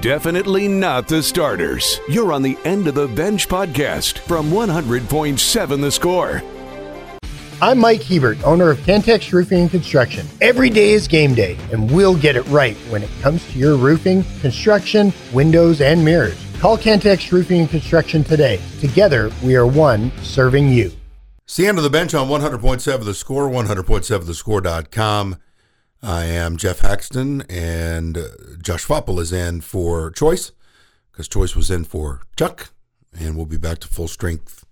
Definitely not the starters. You're on the End of the Bench podcast from 100.7 The Score. I'm Mike Hebert, owner of Cantex Roofing and Construction. Every day is game day, and we'll get it right when it comes to your roofing, construction, windows, and mirrors. Call Cantex Roofing and Construction today. Together, we are one serving you. It's the end of the bench on 100.7 The Score, 100.7thescore.com. I am Geoff Haxton, and uh, Josh Faupel is in for Choice because Choice was in for Chuck, and we'll be back to full strength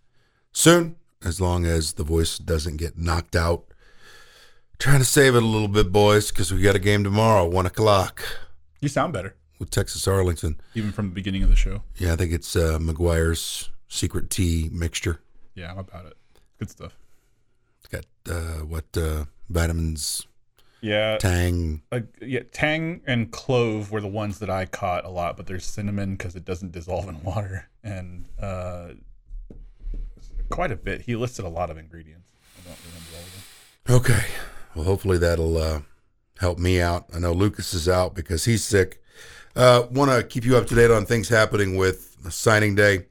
soon, as long as the voice doesn't get knocked out. Trying to save it a little bit, boys, because we got a game tomorrow, one o'clock, You sound better, with Texas Arlington. even from the beginning of the show. Yeah, I think it's uh, McGuire's secret tea mixture. Yeah, I'm about it. Good stuff. It's got uh, what uh, vitamins, Yeah, Tang. yeah. Tang and clove were the ones that I caught a lot, but there's cinnamon because it doesn't dissolve in water, and uh, quite a bit. He listed a lot of ingredients. I don't remember all of them. Okay. Well, hopefully that'll uh, help me out. I know Lucas is out because he's sick. Uh, Want to keep you up to date on things happening with signing day.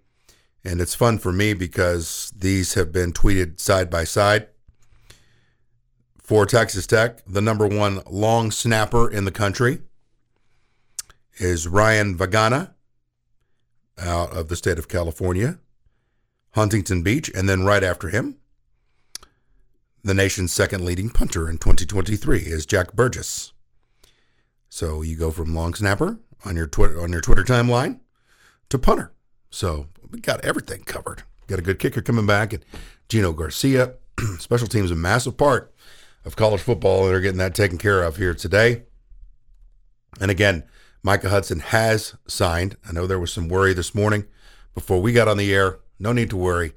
And it's fun for me because these have been tweeted side by side. For Texas Tech, the number one long snapper in the country is Rylan Vagana out of the state of California, Huntington Beach. And then right after him, the nation's second leading punter in 2023 is Jack Burgess. So you go from long snapper on your Twitter on your Twitter timeline to punter. So we got everything covered. Got a good kicker coming back, and Gino Garcia. Special teams a massive part of college football, and they're getting that taken care of here today. And again, Micah Hudson has signed. I know there was some worry this morning before we got on the air. No need to worry.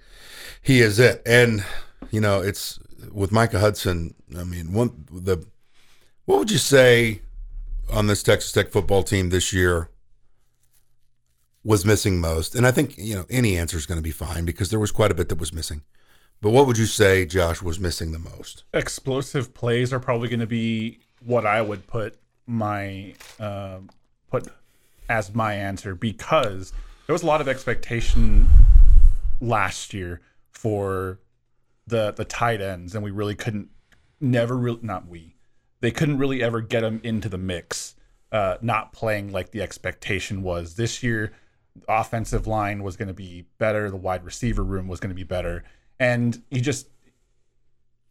He is it. And you know, it's with Micah Hudson. I mean, one the what would you say on this Texas Tech football team this year was missing most? And I think you know any answer is going to be fine because there was quite a bit that was missing. But what would you say, Josh, was missing the most? Explosive plays are probably going to be what I would put my uh, put as my answer because there was a lot of expectation last year for the the tight ends, and we really couldn't never really not we they couldn't really ever get them into the mix. Uh, not playing like the expectation was this year. Offensive line was going to be better. The wide receiver room was going to be better, and you just,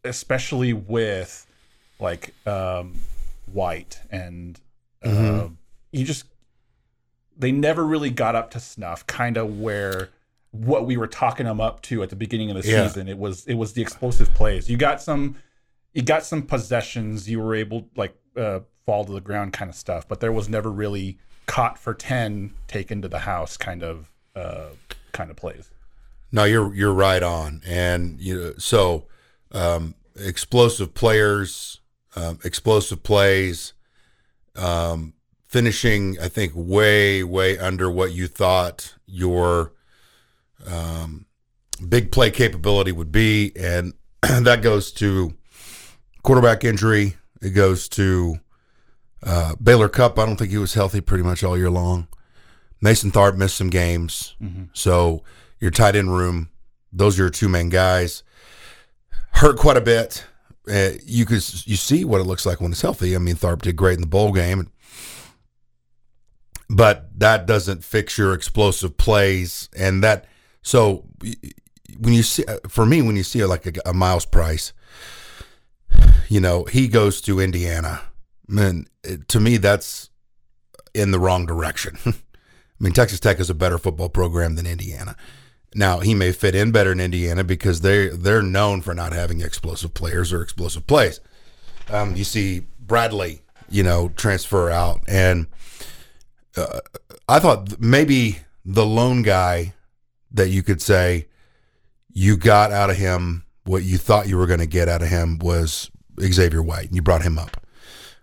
especially with like um, White and uh, you just they never really got up to snuff. Kind of where what we were talking them up to at the beginning of the Yeah. season. It was it was the explosive plays. You got some you got some possessions. You were able like uh, fall to the ground kind of stuff, but there was never really caught for ten, taken to the house kind of uh, kind of plays. No, you're you're right on, and you know, so um, explosive players, um, explosive plays, um, finishing. I think way way under what you thought your um, big play capability would be, and that goes to quarterback injury. It goes to uh, Baylor Cupp. I don't think he was healthy pretty much all year long. Mason Tharp missed some games, so your tight end room. Those are your two main guys. Hurt quite a bit. Uh, you could you see what it looks like when it's healthy. I mean, Tharp did great in the bowl game, but that doesn't fix your explosive plays. And that so when you see for me when you see like a, a Myles Price, you know he goes to Indiana. Man, to me that's in the wrong direction. I mean, Texas Tech is a better football program than Indiana. Now he may fit in better in Indiana because they they're known for not having explosive players or explosive plays. Um, you see Bradley, you know, transfer out, and uh, I thought maybe the lone guy that you could say you got out of him what you thought you were going to get out of him was Xavier White. And you brought him up.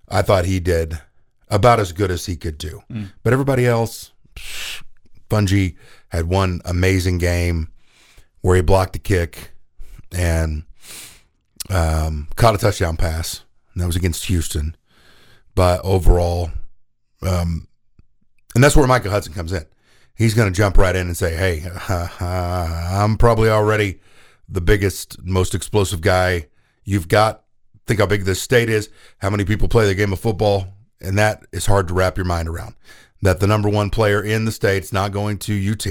I thought he did about as good as he could do, but everybody else, Fungi had one amazing game where he blocked a kick and um, caught a touchdown pass. And that was against Houston. But overall, um, And that's where Micah Hudson comes in. He's going to jump right in and say, "Hey, uh, I'm probably already the biggest, most explosive guy you've got. Think how big this state is, how many people play the game of football, and that is hard to wrap your mind around. That the number one player in the state's not going to UT.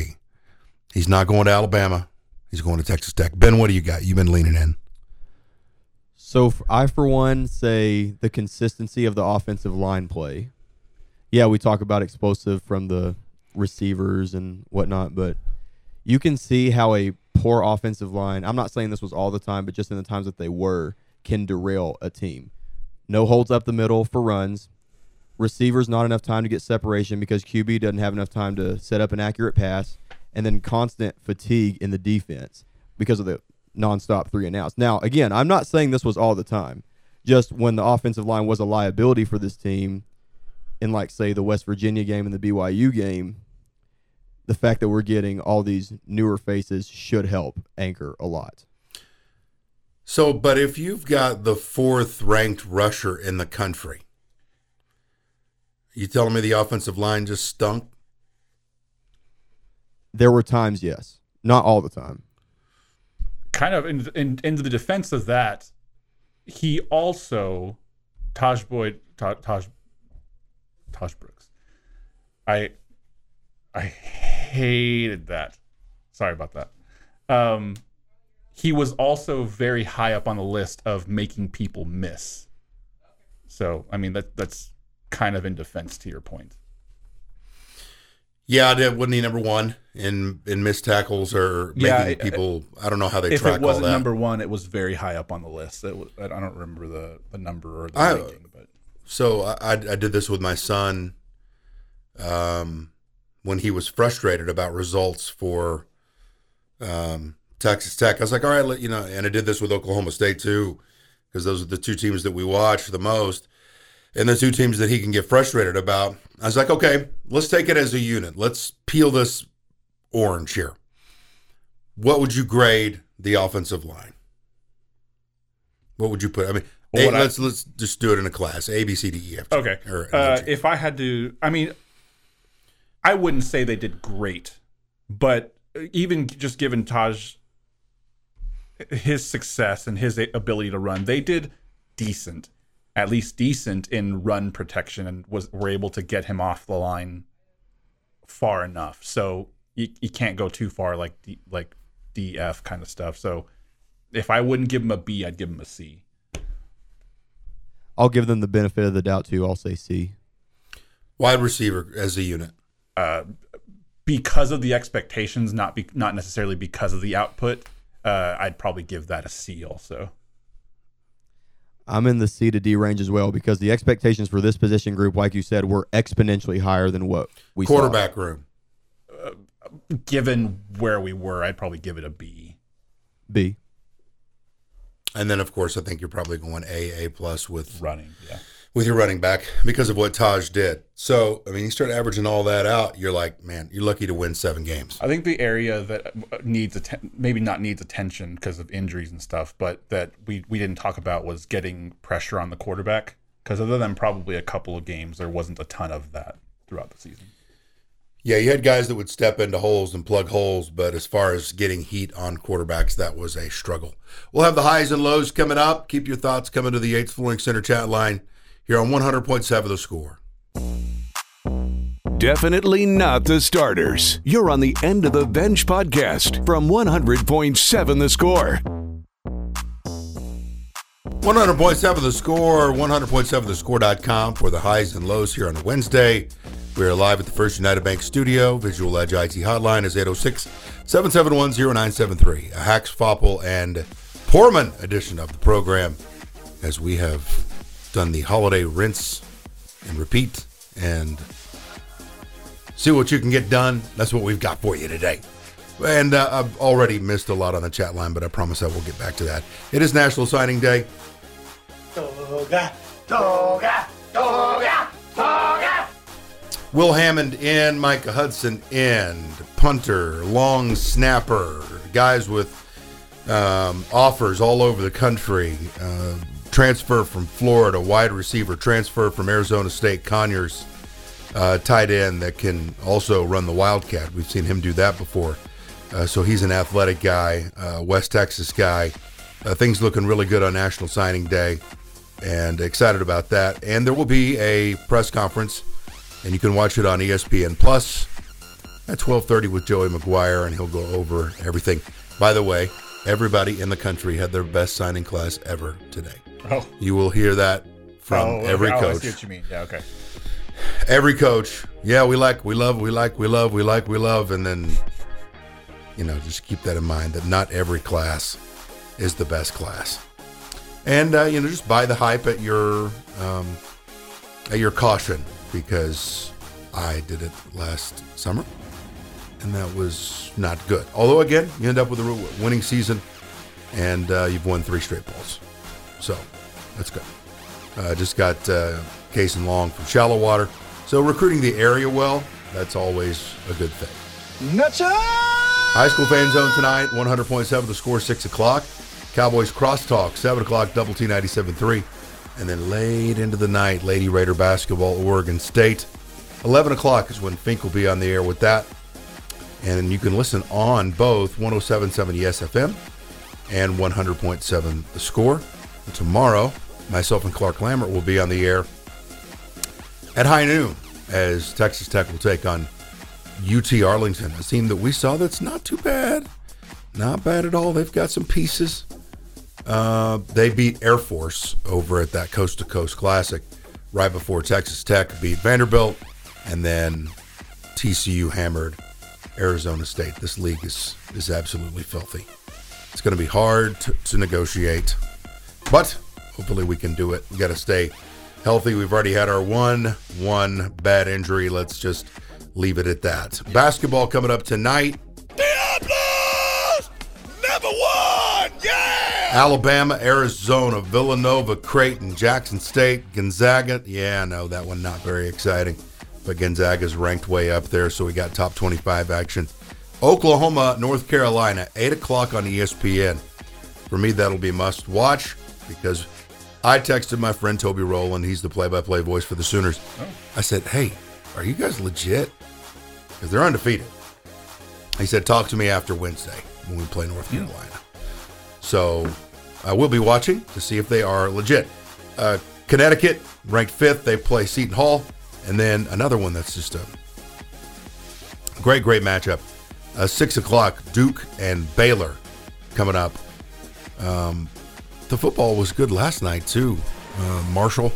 He's not going to Alabama. He's going to Texas Tech. Ben, what do you got? You've been leaning in. So I, for one, say the consistency of the offensive line play. Yeah, we talk about explosive from the receivers and whatnot, but you can see how a poor offensive line. I'm not saying this was all the time, but just in the times that they were, can derail a team. No holds up the middle for runs. Receivers not enough time to get separation because QB doesn't have enough time to set up an accurate pass, and then constant fatigue in the defense because of the nonstop three and outs. Now, again, I'm not saying this was all the time. Just when the offensive line was a liability for this team, in like say the West Virginia game and the BYU game, the fact that we're getting all these newer faces should help anchor a lot. So, but if you've got the fourth ranked rusher in the country, you telling me the offensive line just stunk? There were times, yes, not all the time. Kind of in in, in the defense of that, he also Tahj Boyd Tahj Tahj, Tahj Brooks. I I hated that. Sorry about that. Um, he was also very high up on the list of making people miss. So, I mean, that that's kind of in defense to your point. Yeah, that wasn't he number one in in missed tackles or making Yeah, people? I don't know how they If track it wasn't number one, it was very high up on the list. It was, I don't remember the, the number or the I- ranking, but So I, I I did this with my son, um, when he was frustrated about results for, um, Texas Tech. I was like, all right, let, you know, and I did this with Oklahoma State too, because those are the two teams that we watch the most, and the two teams that he can get frustrated about. I was like, okay, let's take it as a unit. Let's peel this orange here. What would you grade the offensive line? What would you put? I mean, Well, A- let's let's just do it in a class: A, B, C, D, E, F. G, Okay. or- Uh, if I had to, I mean, I wouldn't say they did great, but even just given Tahj his success and his ability to run, they did decent, at least decent in run protection, and was were able to get him off the line far enough. So you, you can't go too far like D, like DF kind of stuff. So if I wouldn't give him a B, I'd give him a C. I'll give them the benefit of the doubt too. I'll say C. Wide receiver as a unit. uh, because of the expectations, not be, not necessarily because of the output. Uh, I'd probably give that a C also. I'm in the C to D range as well because the expectations for this position group, like you said, were exponentially higher than what we saw. Quarterback room. Uh, given where we were, I'd probably give it a B. B. And then, of course, I think you're probably going A, A plus with Running, yeah. With your running back because of what Tahj did. So, I mean, you start averaging all that out, you're like, man, you're lucky to win seven games. I think the area that uh, needs atten- maybe not needs attention because of injuries and stuff, but that we we didn't talk about was getting pressure on the quarterback. Because other than probably a couple of games, there wasn't a ton of that throughout the season. Yeah, you had guys that would step into holes and plug holes, but as far as getting heat on quarterbacks, that was a struggle. We'll have the highs and lows coming up. Keep your thoughts coming to the Yates Flooring Center chat line here on 100.7 The Score. Definitely not the starters. You're on the End of the Bench podcast from 100.7 The Score. 100.7 The Score, 100.7thescore.com for the highs and lows here on a Wednesday. We are live at the First United Bank studio. Visual Edge IT hotline is 806 771 0973. A Hax, Faupel, and Poorman edition of the program as we have done the holiday rinse and repeat and see what you can get done. That's what we've got for you today. And uh, I've already missed a lot on the chat line, but I promise I will get back to that. It is National Signing Day. Toga, toga, toga, toga. Will Hammond in, Micah Hudson in, punter, long snapper, guys with um, offers all over the country. Uh, transfer from Florida, wide receiver, transfer from Arizona State, Conyers. uh, tight end that can also run the Wildcat. We've seen him do that before. Uh, so he's an athletic guy, uh, West Texas guy. Uh, things looking really good on National Signing Day, and excited about that. And there will be a press conference, and you can watch it on ESPN Plus at 12:30 with Joey McGuire, and he'll go over everything. By the way, everybody in the country had their best signing class ever today. Oh, You will hear that from oh, every oh, I coach. see what you mean. Yeah, okay. Every coach. Yeah, we like, we love, we like, we love, we like, we love, and then you know, just keep that in mind that not every class is the best class. And uh, you know, just buy the hype at your um, at your caution because I did it last summer, and that was not good. Although again, you end up with a winning season, and uh, you've won three straight balls, so that's good. Uh, just got uh, Case and Long from Shallow Water, so recruiting the area well, that's always a good thing. High school fan zone tonight, 100.7 the score, 6 o'clock. Cowboys crosstalk, 7 o'clock, double T 97.3. And then late into the night, Lady Raider basketball, Oregon State. 11 o'clock is when Fink will be on the air with that. And you can listen on both 107.7 ESFM and 100.7 the score. Tomorrow, myself and Clark Lambert will be on the air at high noon as Texas Tech will take on UT Arlington, a team that we saw that's not too bad. Not bad at all. They've got some pieces. Uh, they beat Air Force over at that Coast to Coast Classic right before Texas Tech beat Vanderbilt, and then TCU hammered Arizona State. This league is is absolutely filthy. It's going to be hard to, to negotiate, but hopefully we can do it. We got to stay healthy. We've already had our one one bad injury. Let's just leave it at that. Basketball coming up tonight. Diablos! Number one! Yeah! Alabama, Arizona, Villanova, Creighton, Jackson State, Gonzaga. Yeah, no, that one not very exciting. But Gonzaga's ranked way up there, so we got top 25 action. Oklahoma, North Carolina, 8 o'clock on ESPN. For me, that'll be must watch because I texted my friend Toby Rowland. He's the play by play voice for the Sooners. I said, Hey, are you guys legit? Because they're undefeated. He said, Talk to me after Wednesday when we play North Carolina. So I will be watching to see if they are legit. Uh, Connecticut, ranked fifth, they play Seton Hall. And then another one that's just a great, great matchup. Uh, six o'clock, Duke and Baylor coming up. Um, the football was good last night, too. Uh, Marshall,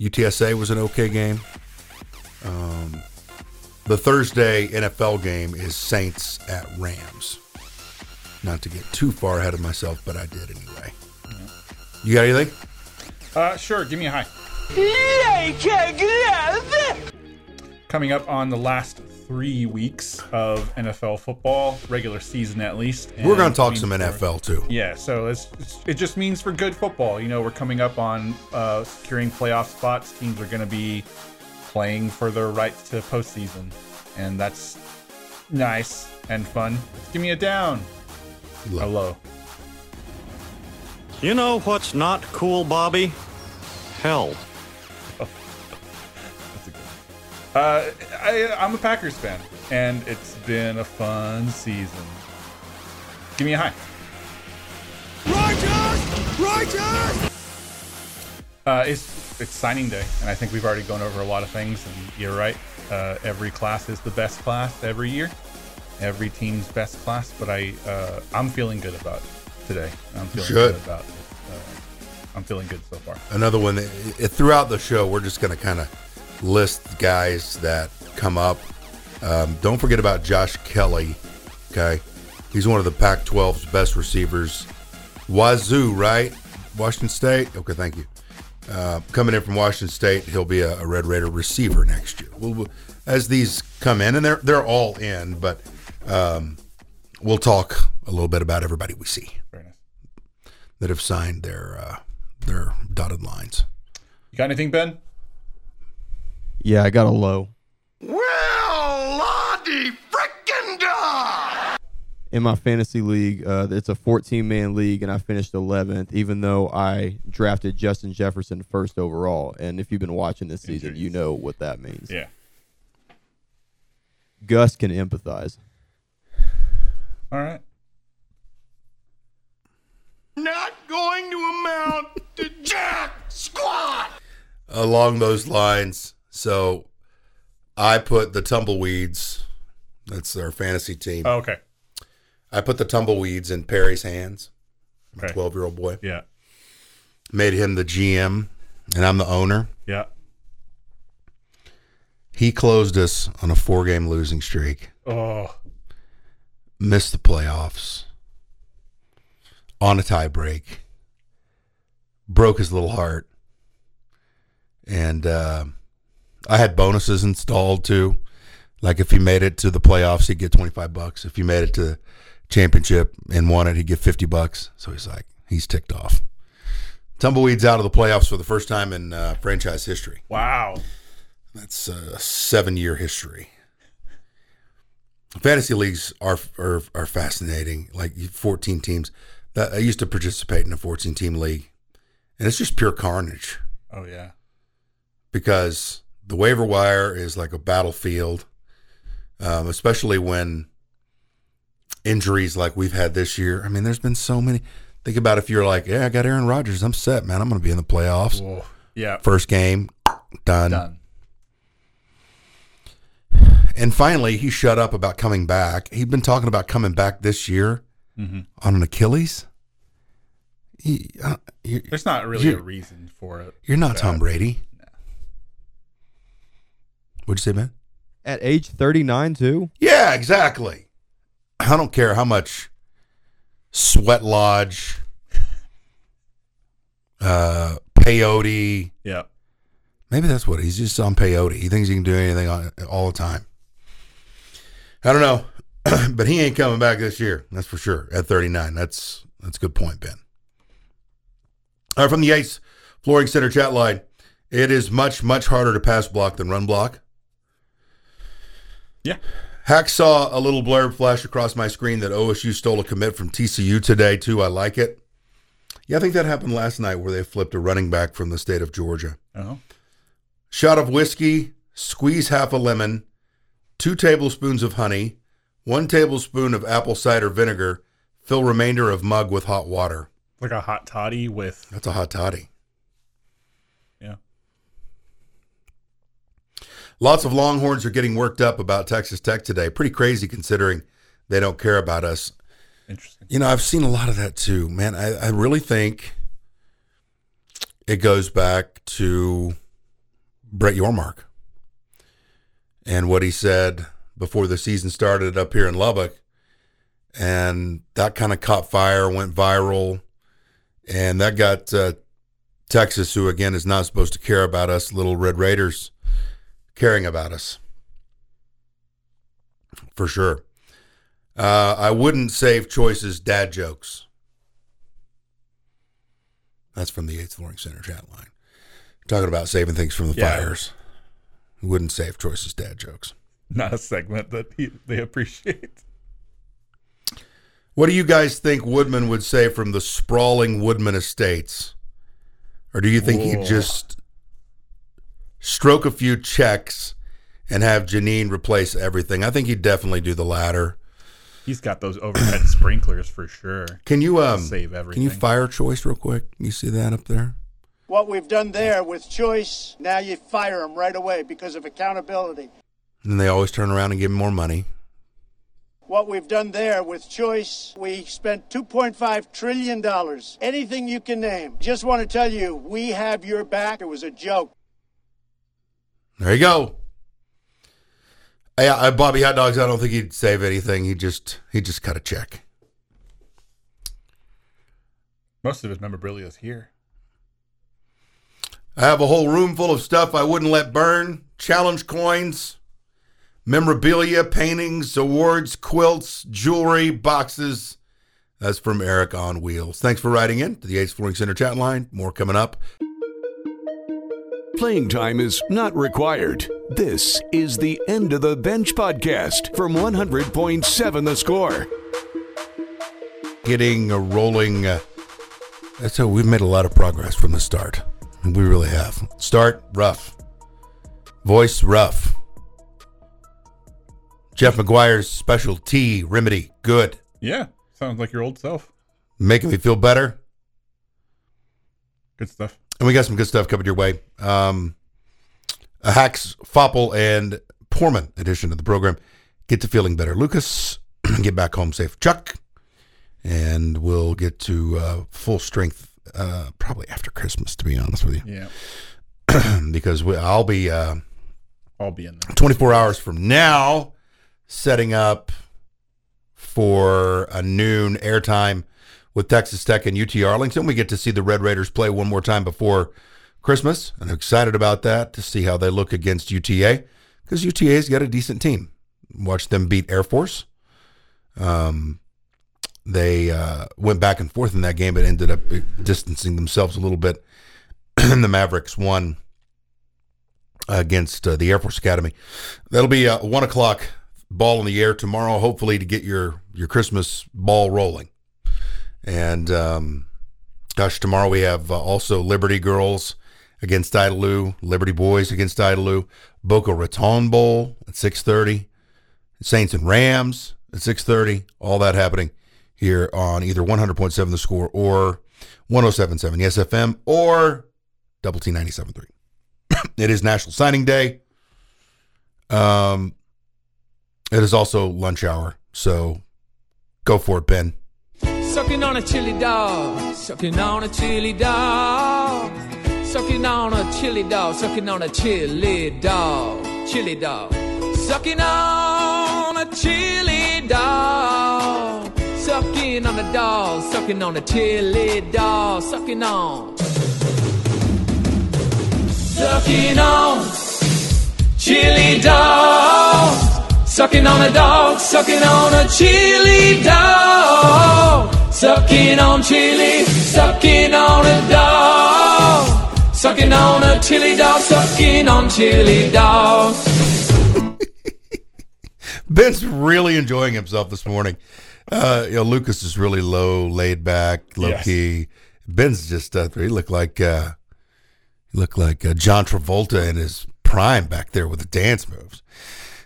UTSA was an okay game. Um, the Thursday NFL game is Saints at Rams. Not to get too far ahead of myself, but I did anyway. You got anything? Uh, sure. Give me a high. Coming up on the last three weeks of NFL football, regular season at least. We're going to talk means some for- NFL too. Yeah, so it's, it's, it just means for good football. You know, we're coming up on uh, securing playoff spots. Teams are going to be playing for their rights to postseason, and that's nice and fun. Give me a down. A low. You know what's not cool, Bobby? Hell. Uh, I, I'm a Packers fan, and it's been a fun season. Give me a high. Righteous! Righteous! Uh, it's it's signing day, and I think we've already gone over a lot of things. And you're right. Uh, every class is the best class every year. Every team's best class, but I uh, I'm feeling good about today. I'm feeling Good. good about. Uh, I'm feeling good so far. Another one that throughout the show, we're just going to kind of list guys that come up. Um, don't forget about Josh Kelly. Okay. He's one of the Pac 12's best receivers. Wazoo, right? Washington State. Okay, thank you. Uh, coming in from Washington State, he'll be a, a Red Raider receiver next year. We'll, we'll- as these come in, and they're they're all in, but um, we'll talk a little bit about everybody we see Very nice. that have signed their uh, their dotted lines. You got anything, Ben? Yeah, I got a low. Well, Lottie frickin' da! in my fantasy league. Uh, it's a 14 man league, and I finished 11th, even though I drafted Justin Jefferson first overall. And if you've been watching this season, you know what that means. Yeah. Gus can empathize. All right. Not going to amount to jack squat. along those lines. So I put the tumbleweeds. That's our fantasy team. Oh, okay. I put the tumbleweeds in Perry's hands. My Okay. twelve-year-old boy Yeah. made him the GM, and I'm the owner. Yeah. He closed us on a four-game losing streak. Oh. Missed the playoffs on a tie break. Broke his little heart, and uh, I had bonuses installed too. Like if he made it to the playoffs, he'd get twenty five bucks. If he made it to championship and won it, he'd get fifty bucks. So he's like, he's ticked off. Tumbleweeds out of the playoffs for the first time in uh, franchise history. Wow. That's a seven year history. Fantasy leagues are, are are fascinating. Like fourteen teams. That I used to participate in a fourteen team league, and it's just pure carnage Oh yeah. because the waiver wire is like a battlefield, um, especially when injuries like we've had this year. I mean, there's been so many. Think about if you're like, yeah, I got Aaron Rodgers. I'm set, man. I'm going to be in the playoffs. Whoa. Yeah. First game, done. Done. And finally, he shut up about coming back. He'd been talking about coming back this year Mhm. on an Achilles. He, uh, There's not really a reason for it. you're not Tom Brady. What'd you say, man? At age 39, too? Yeah, exactly. I don't care how much sweat lodge, uh, peyote. Yeah. Maybe that's what he's just on peyote. He thinks he can do anything on, all the time. I don't know, but he ain't coming back this year. That's for sure. At 39, that's that's a good point, Ben. All right, from the Ace Flooring Center chat line, it is much much harder to pass block than run block. Yeah. Hack saw a little blurb flash across my screen that OSU stole a commit from TCU today too. I like it. Yeah, I think that happened last night where they flipped a running back from the state of Georgia. Oh. Shot of whiskey, squeeze half a lemon, two tablespoons of honey, one tablespoon of apple cider vinegar, fill remainder of mug with hot water. Like a hot toddy with That's a hot toddy. yeah. Lots of Longhorns are getting worked up about Texas Tech today. Pretty crazy considering they don't care about us. Interesting. You know, I've seen a lot of that too, man. I, I really think it goes back to Brett Yormark and what he said before the season started up here in Lubbock. And that kind of caught fire, went viral. And that got uh, Texas, who again is not supposed to care about us, little Red Raiders, caring about us. For sure. Uh, I wouldn't save choices dad jokes. That's from the Eighth Flooring Center chat line. Talking about saving things from the Yeah. fires. Wouldn't save choices dad jokes. Not a segment that he, they appreciate. What do you guys think Woodman would say from the sprawling Woodman estates? Or do you think he'd just stroke a few checks and have Janine replace everything? I think he'd definitely do the latter. He's got those overhead sprinklers for sure. Can you um Save can you fire choice real quick? You see that up there? What we've done there with choice, now you fire them right away because of accountability. And they always turn around and give him more money. What we've done there with choice, we spent $2.5 trillion. Anything you can name. Just want to tell you, we have your back. It was a joke. There you go. Hey, I, Bobby Hot Dogs. I don't think he'd save anything. He just he just cut a check. Most of his memorabilia is here. I have a whole room full of stuff I wouldn't let burn. Challenge coins, memorabilia, paintings, awards, quilts, jewelry, boxes. That's from Eric on Wheels. Thanks for writing in to the Ace Flooring Center chat line. More coming up. Playing time is not required. This is the End of the Bench podcast from 100.7 The Score. getting a rolling. Uh, so we've made a lot of progress from the start. We really have. Start rough, voice rough. Jeff McGuire's special tea remedy good, Yeah, sounds like your old self. making me feel better. Good stuff. And we got some good stuff coming your way. Um, a Hax, Faupel, and Portman edition of the program. Get to feeling better. Lucas, get back home safe. Chuck, and we'll get to uh, full strength uh, probably after Christmas, to be honest with you, Yeah, because we, I'll be uh, I'll be in there. 24 hours from now setting up for a noon airtime with Texas Tech and UT Arlington. We get to see the Red Raiders play one more time before Christmas. I'm excited about that to see how they look against UTA because UTA's got a decent team. Watch them beat Air Force. Um, they uh, went back and forth in that game, but ended up distancing themselves a little bit. the Mavericks won against uh, the Air Force Academy. That'll be a one o'clock ball in the air tomorrow, hopefully to get your your Christmas ball rolling. And um, gosh, tomorrow we have uh, also Liberty Girls against Idalou, Liberty Boys against Idalou, Boca Raton Bowl at six thirty, Saints and Rams at six thirty. All that happening here on either one hundred point seven the score or 1077 Yes FM or Double T ninety seven three. It is National Signing Day. Um, it is also lunch hour, so go for it, Ben. Sucking on a chili dog, sucking on a chili dog, sucking on a chili dog, sucking on a chili dog, chili dog, sucking on a chili dog, sucking on a dog, sucking on a chili dog, sucking on, sucking on chili dog. Sucking on a dog, sucking on a chili dog. Sucking on chili, sucking on a dog. Sucking on a chili dog, sucking on chili dog. Ben's really enjoying himself this morning. Uh, you know, Lucas is really low, laid back, low Yes. key. Ben's just uh, he looked like uh, he looked like uh, John Travolta in his prime back there with the dance moves.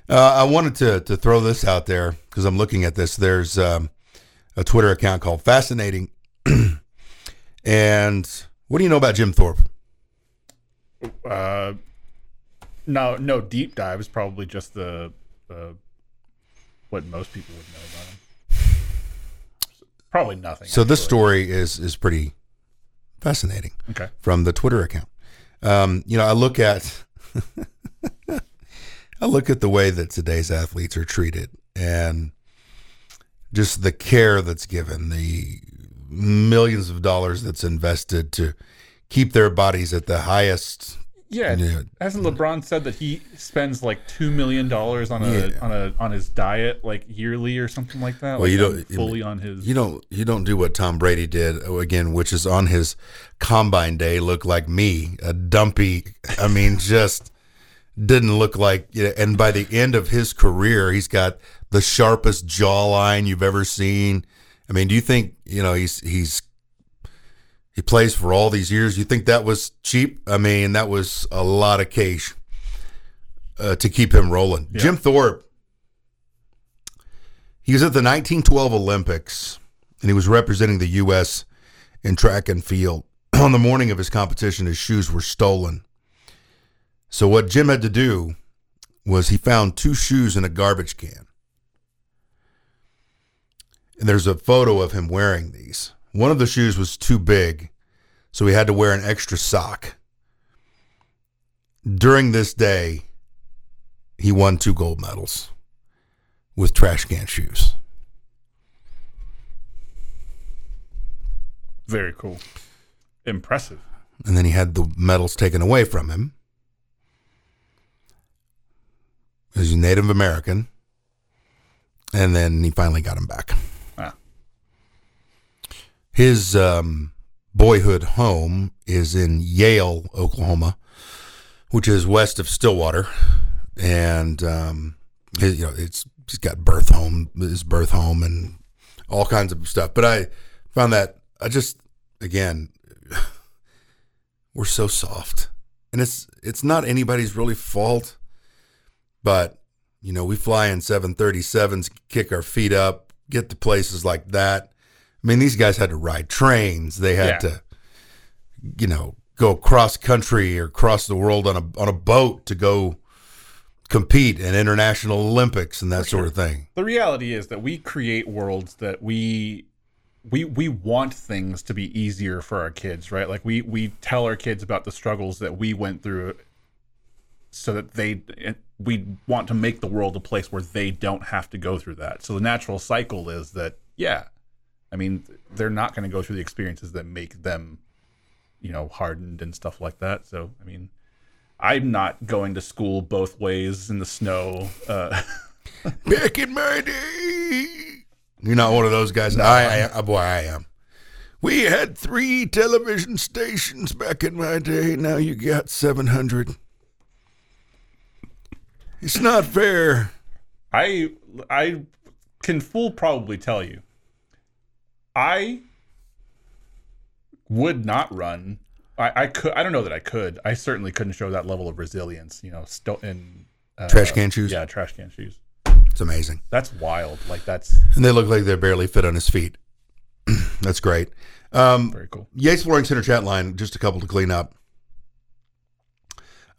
Uh, I wanted to to throw this out there because I'm looking at this. There's um, a Twitter account called Fascinating, and what do you know about Jim Thorpe? Uh, no, no deep dives. Probably just the uh, what most people would know about him. Probably nothing. So this story is is pretty fascinating. Okay. from the Twitter account. Um, you know, I look at I look at the way that today's athletes are treated and just the care that's given, the millions of dollars that's invested to keep their bodies at the highest. Yeah, Yeah. hasn't LeBron said that he spends like two million dollars on a Yeah. on a on his diet like yearly or something like that? Well, Like, you don't- fully on his. You don't you don't do what Tom Brady did oh, again, which is on his combine day look like me, a dumpy. I mean, just didn't look like. You know, and by the end of his career, he's got the sharpest jawline you've ever seen. I mean, do you think you know he's he's he plays for all these years? You think that was cheap? I mean, that was a lot of cash uh, to keep him rolling. Jim Thorpe. He was at the 1912 Olympics and he was representing the U.S. in track and field. On the morning of his competition, his shoes were stolen. So, what Jim had to do was he found two shoes in a garbage can. And there's a photo of him wearing these. One of the shoes was too big, so he had to wear an extra sock. During this day, he won two gold medals with trash can shoes. Very cool, impressive. and then he had the medals taken away from him. He's a Native American, and then he finally got him back. His um, boyhood home is in Yale, Oklahoma, which is west of Stillwater, and um, his, you know it's he's got birth home, his birth home, and all kinds of stuff. But I found that I just again we're so soft, and it's it's not anybody's really fault, but you know we fly in 737s, kick our feet up, get to places like that. I mean, these guys had to ride trains. They had Yeah. to, you know, go cross country or cross the world on a on a boat to go compete in international Olympics and that sort of thing. the reality is that we create worlds that we we we want things to be easier for our kids right like we we tell our kids about the struggles that we went through so that they we want to make the world a place where they don't have to go through that so the natural cycle is that yeah i mean they're not going to go through the experiences that make them you know hardened and stuff like that so i mean i'm not going to school both ways in the snow uh Back in my day. You're not one of those guys. I, I, boy, I am. We had three television stations back in my day. Now you got 700. It's not fair. I I can full probably tell you. I would not run. I, I could. I don't know that I could. I certainly couldn't show that level of resilience. You know, still in uh, Trash can shoes? Yeah, trash can shoes. It's amazing. That's wild. Like that's And they look like they barely fit on his feet. That's great. Um, very cool. Yates Flooring Center chat line, just a couple to clean up.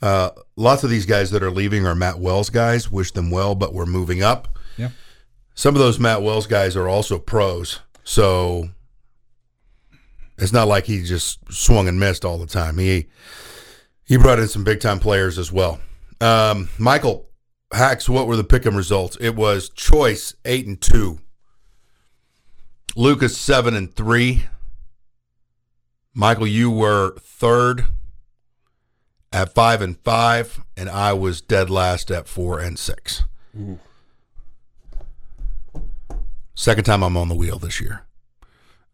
Uh, lots of these guys that are leaving are Matt Wells guys. Wish them well, but we're moving up. Yeah. Some of those Matt Wells guys are also pros, so it's not like he just swung and missed all the time. He he brought in some big time players as well. Um, Michael Hax, what were the pick'em results? It was Choice eight and two, Lucas seven and three. Michael, you were third at five and five, and I was dead last at four and six. Second time I'm on the wheel this year.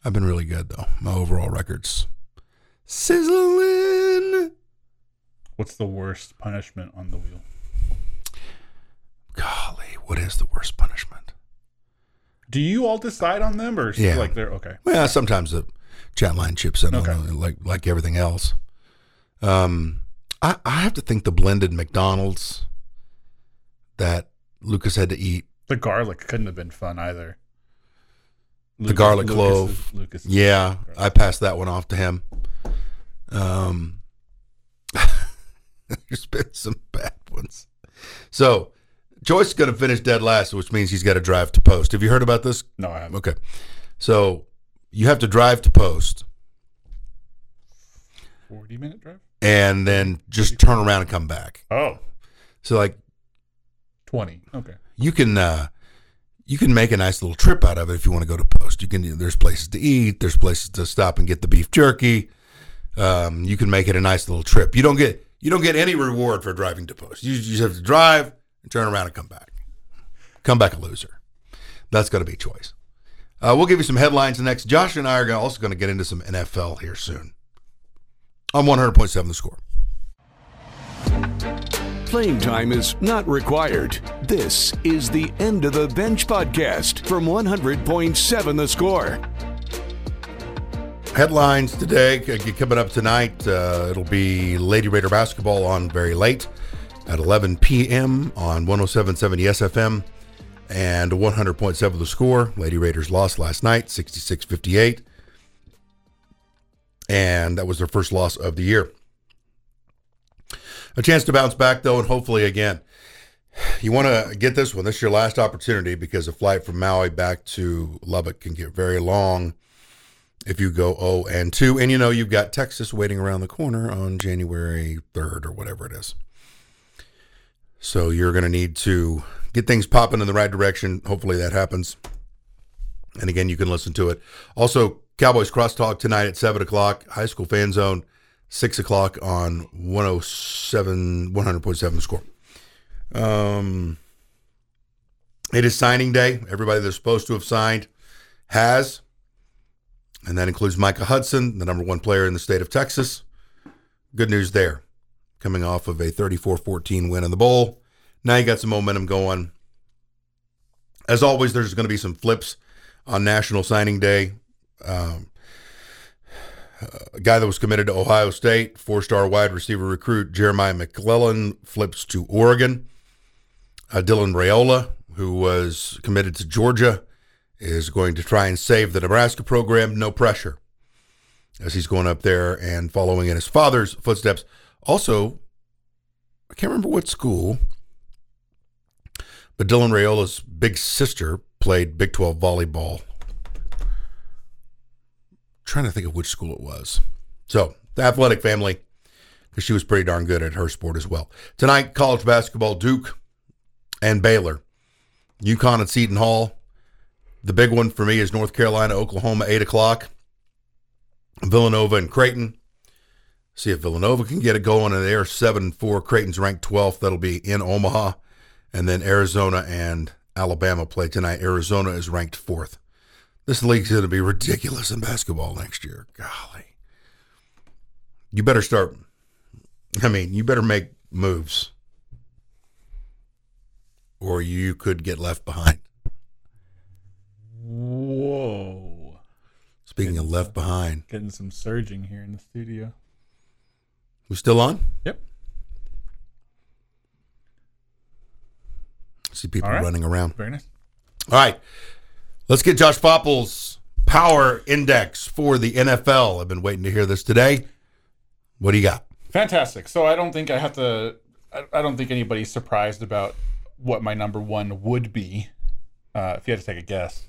I've been really good though. My overall records sizzling. What's the worst punishment on the wheel? Golly, what is the worst punishment? Do you all decide on them, or Yeah. like they're okay? Well, sometimes the chat line chips in Okay. like like everything else. Um, I I have to think the blended McDonald's that Lucas had to eat. The garlic couldn't have been fun either. The garlic Lucas clove. Lucas Yeah, I passed that one off to him. Um, there's been some bad ones. So, Joyce is going to finish dead last, which means he's got to drive to post. Have you heard about this? No, I haven't. Okay. So, you have to drive to post Forty minute drive. and then just turn around and come back. Oh, So, like, 20. Okay. you can uh you can make a nice little trip out of it if you want to go to post. You can there's places to eat there's places to stop and get the beef jerky. Um, you can make it a nice little trip. You don't get you don't get any reward for driving to post. You just have to drive and turn around and come back. Come back a loser. That's going to be choice. Uh, we'll give you some headlines next. Josh and i are also going to get into some nfl here soon. On 100.7 the score Playing time is not required. This is the End of the Bench podcast from 100.7 The Score. Headlines today coming up tonight. Uh, it'll be Lady Raider basketball on very late at 11 p.m. on 107.7 SFM and 100.7 the score. Lady Raiders lost last night, 66 58. And that was their first loss of the year. A chance to bounce back, though, and hopefully again. You want to get this one. This is your last opportunity because a flight from Maui back to Lubbock can get very long if you go 0 and 2. And you know, you've got Texas waiting around the corner on January 3rd or whatever it is. So you're going to need to get things popping in the right direction. Hopefully that happens. And again, you can listen to it. Also, Cowboys Crosstalk tonight at 7 o'clock, High School Fan Zone, 6 o'clock on 107, 100.7 score. Um, it is signing day. Everybody that's supposed to have signed has and that includes Micah Hudson, the number one player in the state of Texas. Good news there. Coming off of a 34 14 win in the Bowl. Now you got some momentum going. As always, there's going to be some flips on National Signing Day. Um, a guy that was committed to Ohio State, four star wide receiver recruit Jeremiah McClellan flips to Oregon. Uh, Dylan Raiola, who was committed to Georgia, is going to try and save the Nebraska program. No pressure as he's going up there and following in his father's footsteps. Also, I can't remember what school, but Dylan Raiola's big sister played Big 12 volleyball. Trying to think of which school it was. So, the athletic family, because she was pretty darn good at her sport as well. Tonight, college basketball, Duke and Baylor. UConn and Seton Hall. The big one for me is North Carolina, Oklahoma, 8 o'clock. Villanova and Creighton. See if Villanova can get it going. And they're 7 4. Creighton's ranked 12th. That'll be in Omaha. And then Arizona and Alabama play tonight. Arizona is ranked fourth. This league's going to be ridiculous in basketball next year. Golly. You better start. I mean, you better make moves or you could get left behind. Whoa. Speaking of left behind, Getting some surging here in the studio. we still on? Yep. See people right. running around. Very nice. All right, let's get Josh Faupel's power index for the NFL. I've been waiting to hear this today. What do you got? Fantastic. So I don't think I have to. I, don't think anybody's surprised about what my number one would be. Uh, if you had to take a guess,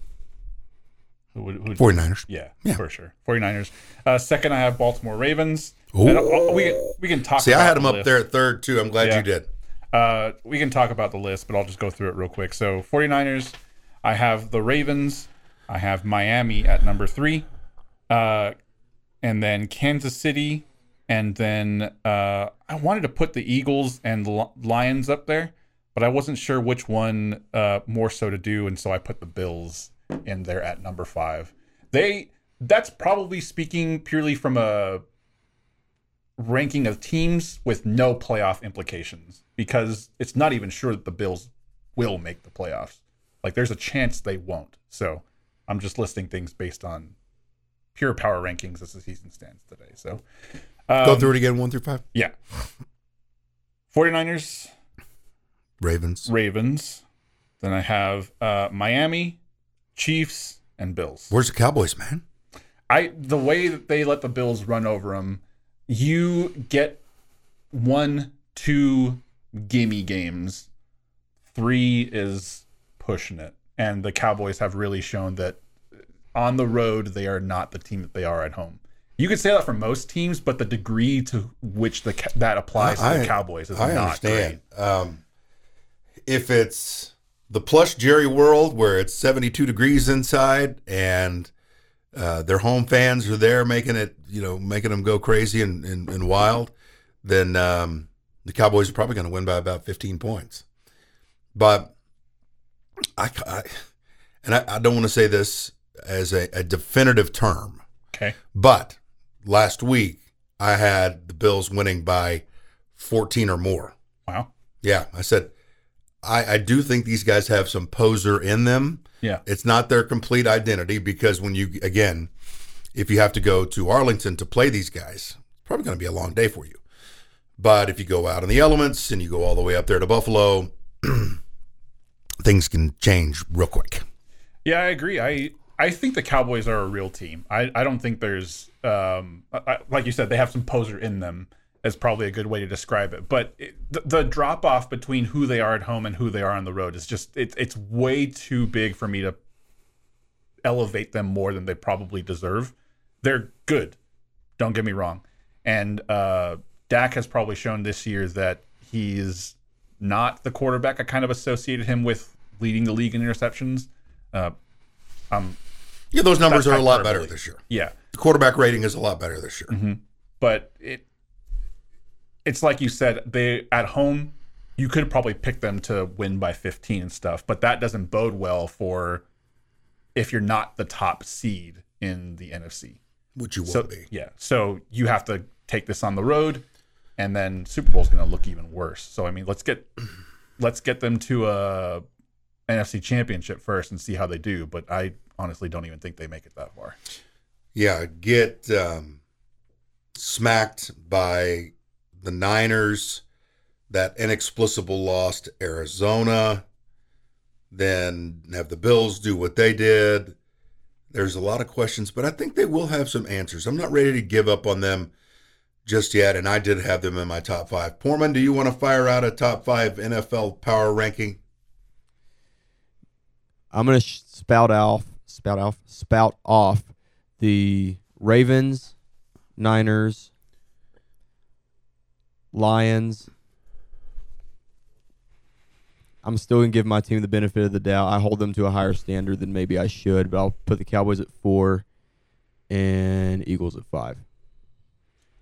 who would? Who'd 49ers. Yeah, Yeah. for sure. 49ers. Uh, second, I have Baltimore Ravens. Ooh. Uh, we we can talk. See, I had them the up list. there at third too. I'm glad Yeah. you did. Uh, we can talk about the list, but I'll just go through it real quick. So 49ers, I have the Ravens, I have Miami at number three, uh, and then Kansas City, and then uh, I wanted to put the Eagles and Lions up there, but I wasn't sure which one uh, more so to do, and so I put the Bills in there at number five. They that's probably speaking purely from a ranking of teams with no playoff implications because it's not even sure that the Bills will make the playoffs. Like there's a chance they won't. So I'm just listing things based on pure power rankings as the season stands today. So Go um, through it again, one through five. Yeah. 49ers, Ravens. Ravens. Then I have uh, Miami, Chiefs, and Bills. Where's the Cowboys, man? I the way that they let the Bills run over them, you get one, two gimme games. Three is pushing it, and the Cowboys have really shown that on the road they are not the team that they are at home. You could say that for most teams, but the degree to which the that applies to the Cowboys is I not understand. Um, if it's the plush Jerry world where it's 72 degrees inside and uh, their home fans are there making it, you know, making them go crazy and, and, and wild, then um, the Cowboys are probably going to win by about 15 points. But I, I and I, I don't want to say this as a, a definitive term. Okay. but last week I had the Bills winning by 14 or more. Wow. Yeah, I said I, I do think these guys have some poser in them. Yeah. It's not their complete identity because when you again, if you have to go to Arlington to play these guys, it's probably going to be a long day for you. But if you go out in the elements and you go all the way up there to Buffalo, things can change real quick. Yeah, I agree. I I think the Cowboys are a real team. I, I don't think there's um I, like you said they have some poser in them. Is probably a good way to describe it. But it, the, the drop off between who they are at home and who they are on the road is just it's it's way too big for me to elevate them more than they probably deserve. They're good. Don't get me wrong. And uh Dak has probably shown this year that he's not the quarterback I kind of associated him with leading the league in interceptions. Uh, um, Yeah, those numbers are a lot better this year. yeah, The quarterback rating is a lot better this year. but it it's like you said, they at home you could probably pick them to win by 15 and stuff, but that doesn't bode well for if you're not the top seed in the NFC. Which you won't So be. yeah, so you have to take this on the road, and then Super Bowl's going to look even worse. So I mean, let's get let's get them to a NFC Championship first and see how they do. But I honestly don't even think they make it that far. Yeah, get um, smacked by the Niners, that inexplicable loss to Arizona, then have the Bills do what they did. There's a lot of questions, but I think they will have some answers. I'm not ready to give up on them just yet, and I did have them in my top five. Portman, do you want to fire out a top five NFL power ranking? I'm gonna sh- spout off, spout off, spout off the Ravens, Niners, Lions. I'm still gonna give my team the benefit of the doubt. I hold them to a higher standard than maybe I should, but I'll put the Cowboys at four and Eagles at five.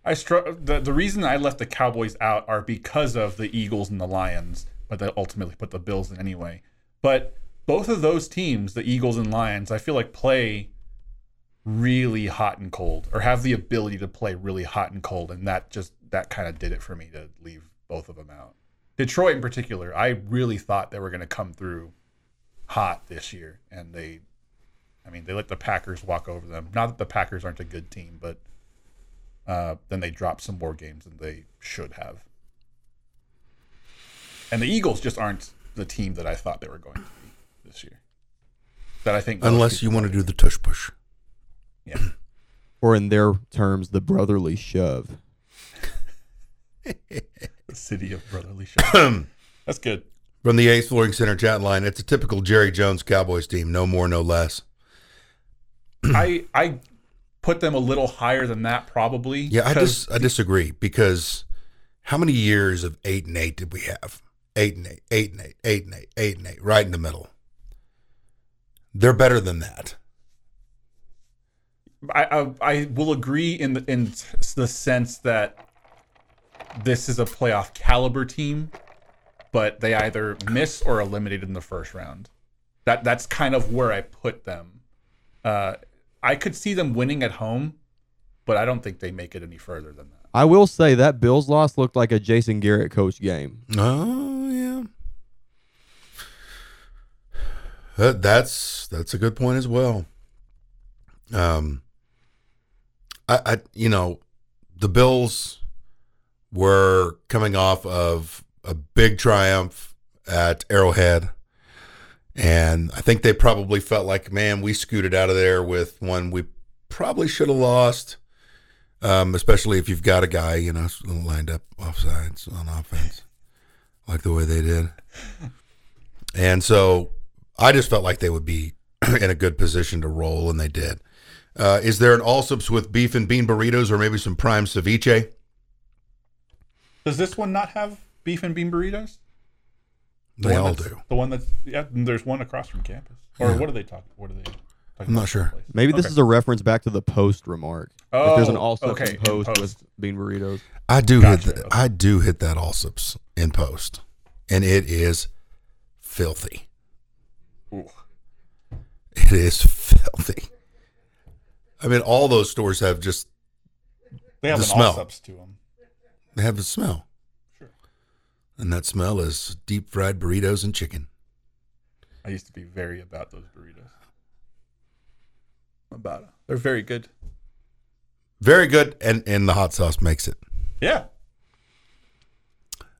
I str- the the reason I left the Cowboys out are because of the Eagles and the Lions, but they ultimately put the Bills in anyway. But both of those teams, the Eagles and Lions, I feel like play really hot and cold, or have the ability to play really hot and cold, and that just that kind of did it for me to leave both of them out. Detroit in particular, I really thought they were going to come through hot this year, and they, I mean, they let the Packers walk over them. Not that the Packers aren't a good team, but uh, then they dropped some more games than they should have. And the Eagles just aren't the team that I thought they were going to this year. That I think Unless you want to do the tush push. yeah. Or in their terms, the brotherly shove. the city of brotherly shove. That's good. From the Yates Flooring Center chat line, it's a typical Jerry Jones Cowboys team, no more, no less. I I put them a little higher than that probably. Yeah, I 'cause dis- I disagree because how many years of eight and eight did we have? Eight and eight, eight and eight, eight and eight, eight and eight, right in the middle. They're better than that. I, I I will agree in the in the sense that this is a playoff caliber team, but they either miss or eliminated in the first round. That that's kind of where I put them. Uh, I could see them winning at home, but I don't think they make it any further than that. I will say that Bills loss looked like a Jason Garrett coach game. Oh that's that's a good point as well. Um, I, I you know, the Bills were coming off of a big triumph at Arrowhead, and I think they probably felt like, man, we scooted out of there with one we probably should have lost. Um, especially if you've got a guy, you know, lined up offsides on offense, like the way they did. And so I just felt like they would be in a good position to roll, and they did. Uh, is there an Allsups with beef and bean burritos or maybe some prime ceviche? Does this one not have beef and bean burritos? The They all do. The one that's yeah. There's one across from campus. Or Yeah. what are they talking? What are they? Talking I'm not about sure. place? Maybe this Okay. is a reference back to the post remark. if there's an Oh, all okay, in post, post. with bean burritos. I do Gotcha, hit. The, okay. I do hit that Allsups in post, and it is filthy. It is filthy. I mean, all those stores have just They have The an smell. to them. they have the smell, Sure. and that smell is deep fried burritos and chicken. I used to be very about those burritos. About it. They're very good. Very good, and and the hot sauce makes it. Yeah.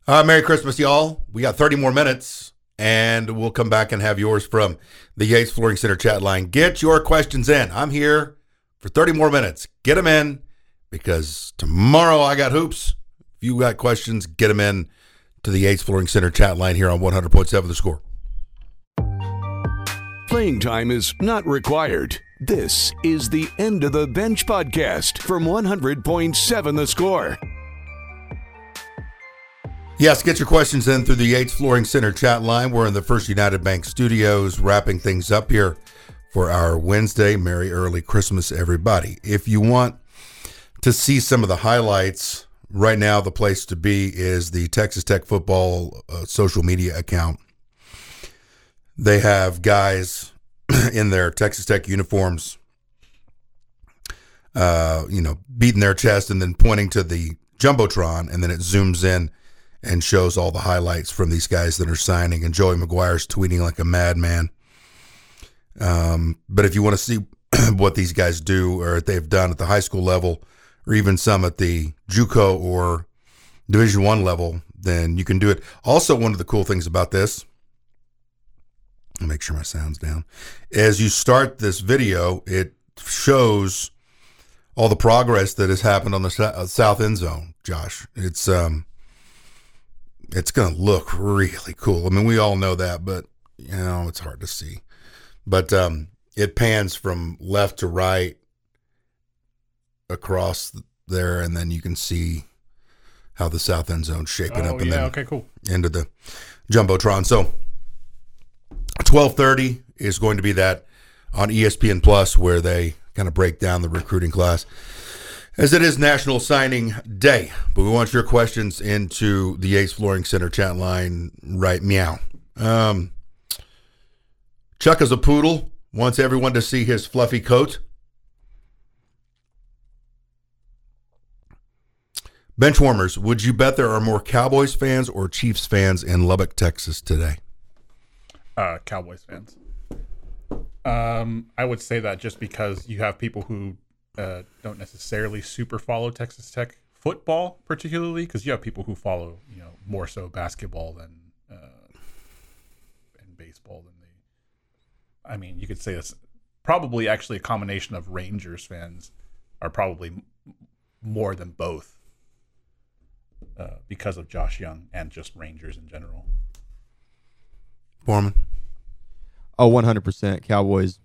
Uh, Merry Christmas, y'all. We got 30 more minutes, and we'll come back and have yours from the Yates Flooring Center chat line. Get your questions in. I'm here for 30 more minutes. Get them in because tomorrow I got hoops. If you got questions, get them in to the Yates Flooring Center chat line here on 100.7 The Score. Playing time is not required. This is the End of the Bench podcast from 100.7 The Score. Yes, get your questions in through the Yates Flooring Center chat line. We're in the First United Bank studios wrapping things up here for our Wednesday. Merry early Christmas, everybody. If you want to see some of the highlights, right now the place to be is the Texas Tech football uh, social media account. They have guys in their Texas Tech uniforms, uh, you know, beating their chest and then pointing to the jumbotron, and then it zooms in and shows all the highlights from these guys that are signing. And Joey McGuire's tweeting like a madman. Um, but if you want to see what these guys do or they've done at the high school level, or even some at the JUCO or Division One level, then you can do it. Also, one of the cool things about this, I'll make sure my sound's down. As you start this video, it shows all the progress that has happened on the uh, south end zone. Josh, it's um, it's going to look really cool. I mean, we all know that, but you know, it's hard to see. But um, it pans from left to right across there, and then you can see how the south end zone's shaping Oh up, and yeah, then okay, cool. into the jumbotron. So twelve thirty is going to be that on ESPN Plus, where they kind of break down the recruiting class. As it is National Signing Day, but we want your questions into the Yates Flooring Center chat line right meow. Um, Chuck is a poodle. Wants everyone to see his fluffy coat. Benchwarmers, would you bet there are more Cowboys fans or Chiefs fans in Lubbock, Texas today? uh, Cowboys fans. Um, I would say that just because you have people who uh, don't necessarily super follow Texas Tech football, particularly because you have people who follow, you know, more so basketball than uh, and baseball than they. I mean, you could say it's probably actually a combination of Rangers fans are probably more than both uh, because of Josh Jung and just Rangers in general. Foreman? Oh, 100%. Cowboys,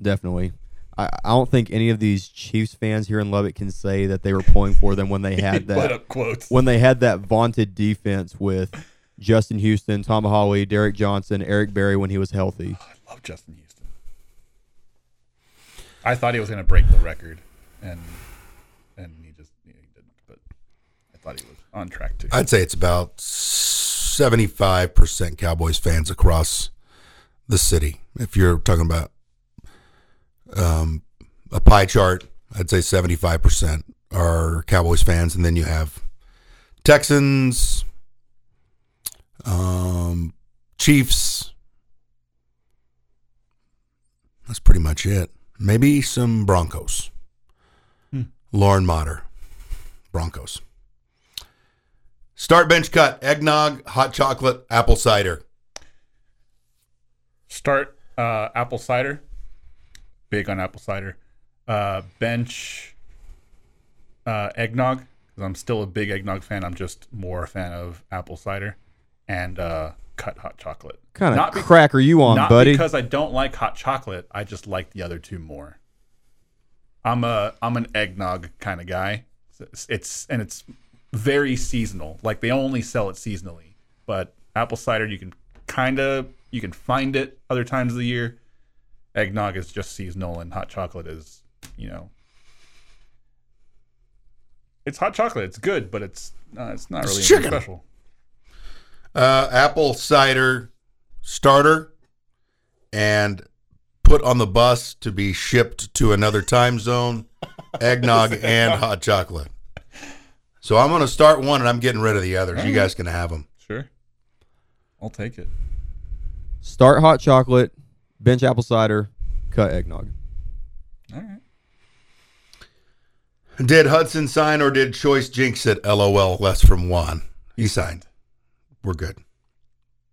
definitely. I, I don't think any of these Chiefs fans here in Lubbock can say that they were pulling for them when they had that quotes. when they had that vaunted defense with Justin Houston, Tamba Hali, Derrick Johnson, Eric Berry when he was healthy. Oh, I love Justin Houston. I thought he was going to break the record, and and he just he didn't. But I thought he was on track to. I'd say it's about 75% Cowboys fans across the city. If you're talking about um, a pie chart, I'd say 75% are Cowboys fans. And then you have Texans, um, Chiefs. That's pretty much it. Maybe some Broncos. Lauren Motter, Broncos. Start bench cut, eggnog, hot chocolate, apple cider. Start uh, apple cider. Big on apple cider. Uh, bench uh, eggnog because I'm still a big eggnog fan. I'm just more a fan of apple cider and uh, cut hot chocolate. Kind of be- crack are you on, Not buddy? because I don't like hot chocolate. I just like the other two more. I'm a I'm an eggnog kind of guy. It's, it's and it's very seasonal. Like they only sell it seasonally. But apple cider you can kind of you can find it other times of the year. Eggnog is just seasonal and hot chocolate is, you know, it's hot chocolate. It's good, but it's uh, it's not really anything chicken. special. Uh, apple cider starter and put on the bus to be shipped to another time zone, eggnog and hot chocolate. So I'm going to start one and I'm getting rid of the others. You guys can have them. Sure. I'll take it. Start hot chocolate, bench apple cider, cut eggnog. All right. Did Hudson sign or did Choice jinx it? LOL, less from Juan. He signed. We're good.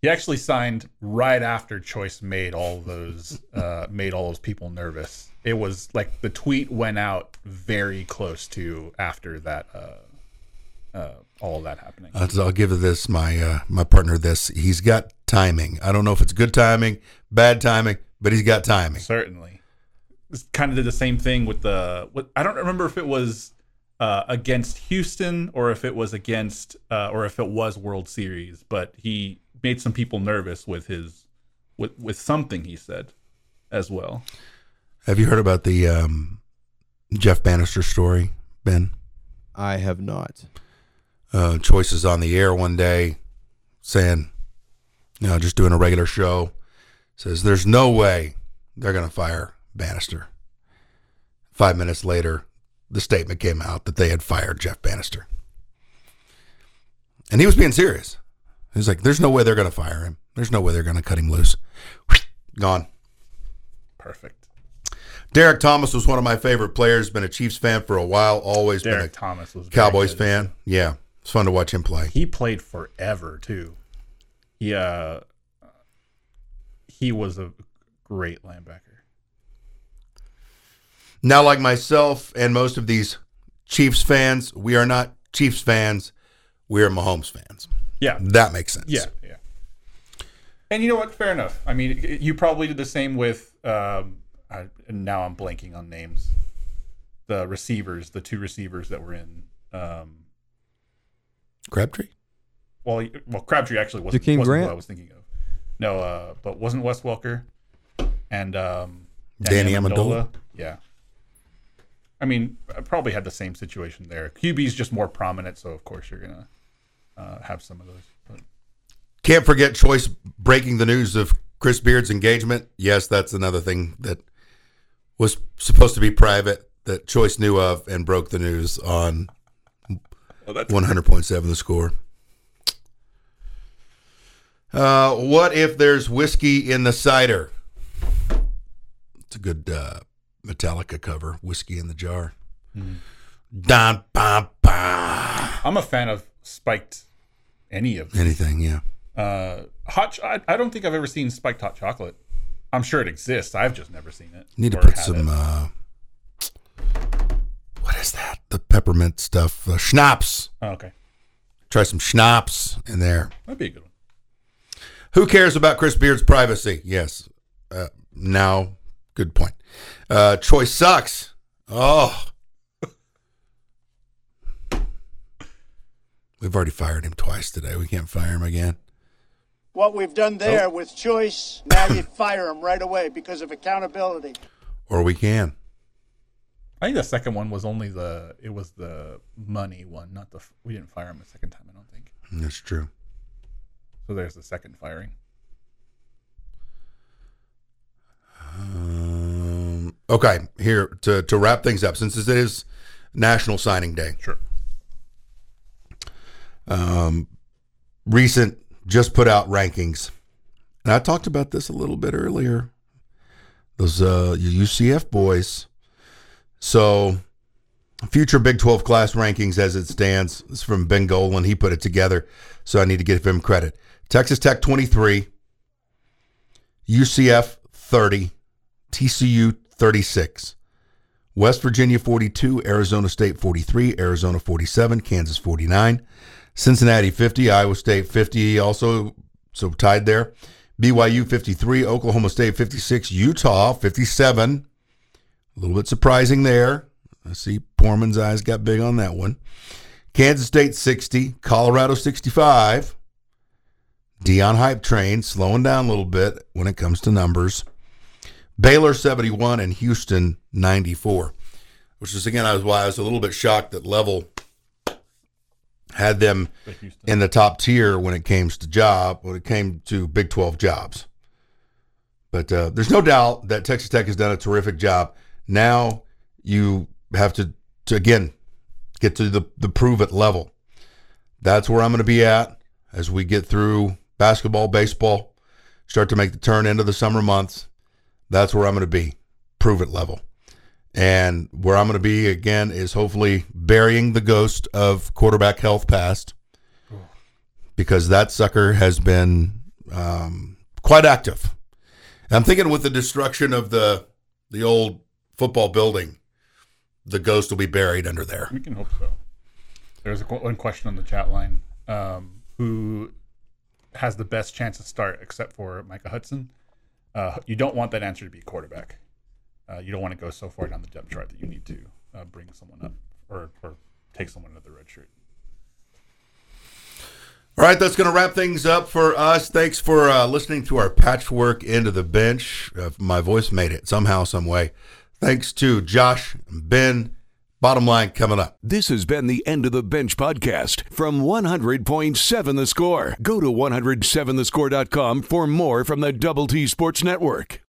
He actually signed right after Choice made all those uh, made all those people nervous. It was like the tweet went out very close to after that uh, uh, all that happening. Uh, so I'll give this my uh, my partner this. He's got timing. I don't know if it's good timing, bad timing, but he's got timing. Certainly, This kind of did the same thing with the. What, I don't remember if it was uh, against Houston or if it was against uh, or if it was World Series, but he made some people nervous with his with with something he said as well. Have you heard about the um, Jeff Banister story, Ben? I have not. Uh, Choice is on the air one day saying, you know, just doing a regular show. Says, there's no way they're going to fire Banister. Five minutes later, the statement came out that they had fired Jeff Banister. And he was being serious. He's like, there's no way they're going to fire him. There's no way they're going to cut him loose. Gone. Perfect. Derrick Thomas was one of my favorite players. Been a Chiefs fan for a while. Always Derrick been a Thomas was Cowboys fan. Yeah, it's fun to watch him play. He played forever too. He uh, he was a great linebacker. Now, like myself and most of these Chiefs fans, we are not Chiefs fans. We are Mahomes fans. Yeah, That makes sense. yeah, yeah. And you know what? Fair enough. I mean, you probably did the same with. Um, I, and now I'm blanking on names. The receivers, the two receivers that were in. Um, Crabtree. well, y- well, Crabtree actually wasn't, Jakeem wasn't Grant? who I was thinking of. No, uh, but wasn't Wes Welker and um, Danny Amendola? Yeah. I mean, I probably had the same situation there. QB's just more prominent, so of course you're gonna uh, have some of those. But Can't forget Choice breaking the news of Chris Beard's engagement. Yes, that's another thing that was supposed to be private that Choice knew of and broke the news on 100.7 the score. Uh, what if there's whiskey in the cider? It's a good uh, Metallica cover, Whiskey in the Jar. Dun, ba, ba. I'm a fan of spiked any of them. Anything, yeah. Uh, hot. Ch- I, I don't think I've ever seen spiked hot chocolate. I'm sure it exists. I've just never seen it. Need to put some. Uh, what is that? The peppermint stuff. Uh, schnapps. Oh, okay, Try some schnapps in there. that'd be a good one. Who cares about Chris Beard's privacy? Yes. Uh, now, good point. Uh, choice sucks. Oh. We've already fired him twice today. We can't fire him again. What we've done there with choice, now you fire him right away because of accountability. Or we can. I think the second one was only the. It was the money one, not the. We didn't fire him a second time. I don't think. That's true. So there's the second firing. Um, okay, here to, to wrap things up, since this is National Signing Day. Sure. um, recent just put out rankings, and I talked about this a little bit earlier. Those uh, UCF boys. So, future Big Twelve class rankings as it stands. Is from Ben Golan. He put it together, so I need to give him credit. Texas Tech twenty three, UCF thirty, TCU thirty six. West Virginia 42, Arizona State 43, Arizona 47, Kansas 49, Cincinnati 50, Iowa State 50, also so tied there. BYU 53, Oklahoma State 56, Utah 57. A little bit surprising there. I see Porman's eyes got big on that one. Kansas State 60, Colorado 65. Deion Hype Train slowing down a little bit when it comes to numbers. Baylor 71 and Houston 94, which is again I was why I was a little bit shocked that level had them in the top tier when it came to job when it came to Big 12 jobs. But uh, there's no doubt that Texas Tech has done a terrific job. Now you have to, to again get to the the prove it level. That's where I'm going to be at as we get through basketball, baseball, start to make the turn into the summer months. That's where I'm going to be, prove it level. And where I'm going to be again is hopefully burying the ghost of quarterback health past because that sucker has been um, quite active. And I'm thinking with the destruction of the the old football building, the ghost will be buried under there. We can hope so. There's a, qu- one question on the chat line. Um, who has the best chance to start except for Micah Hudson? Uh, you don't want that answer to be quarterback. Uh, you don't want to go so far down the depth chart that you need to uh, bring someone up or, or take someone into the red shirt. All right, that's going to wrap things up for us. Thanks for uh, listening to our patchwork into the bench. Uh, my voice made it somehow, some way. Thanks to Josh and Ben. Bottom line coming up. This has been the End of the Bench podcast from 100.7 The Score. Go to 107thescore.com for more from the Double T Sports Network.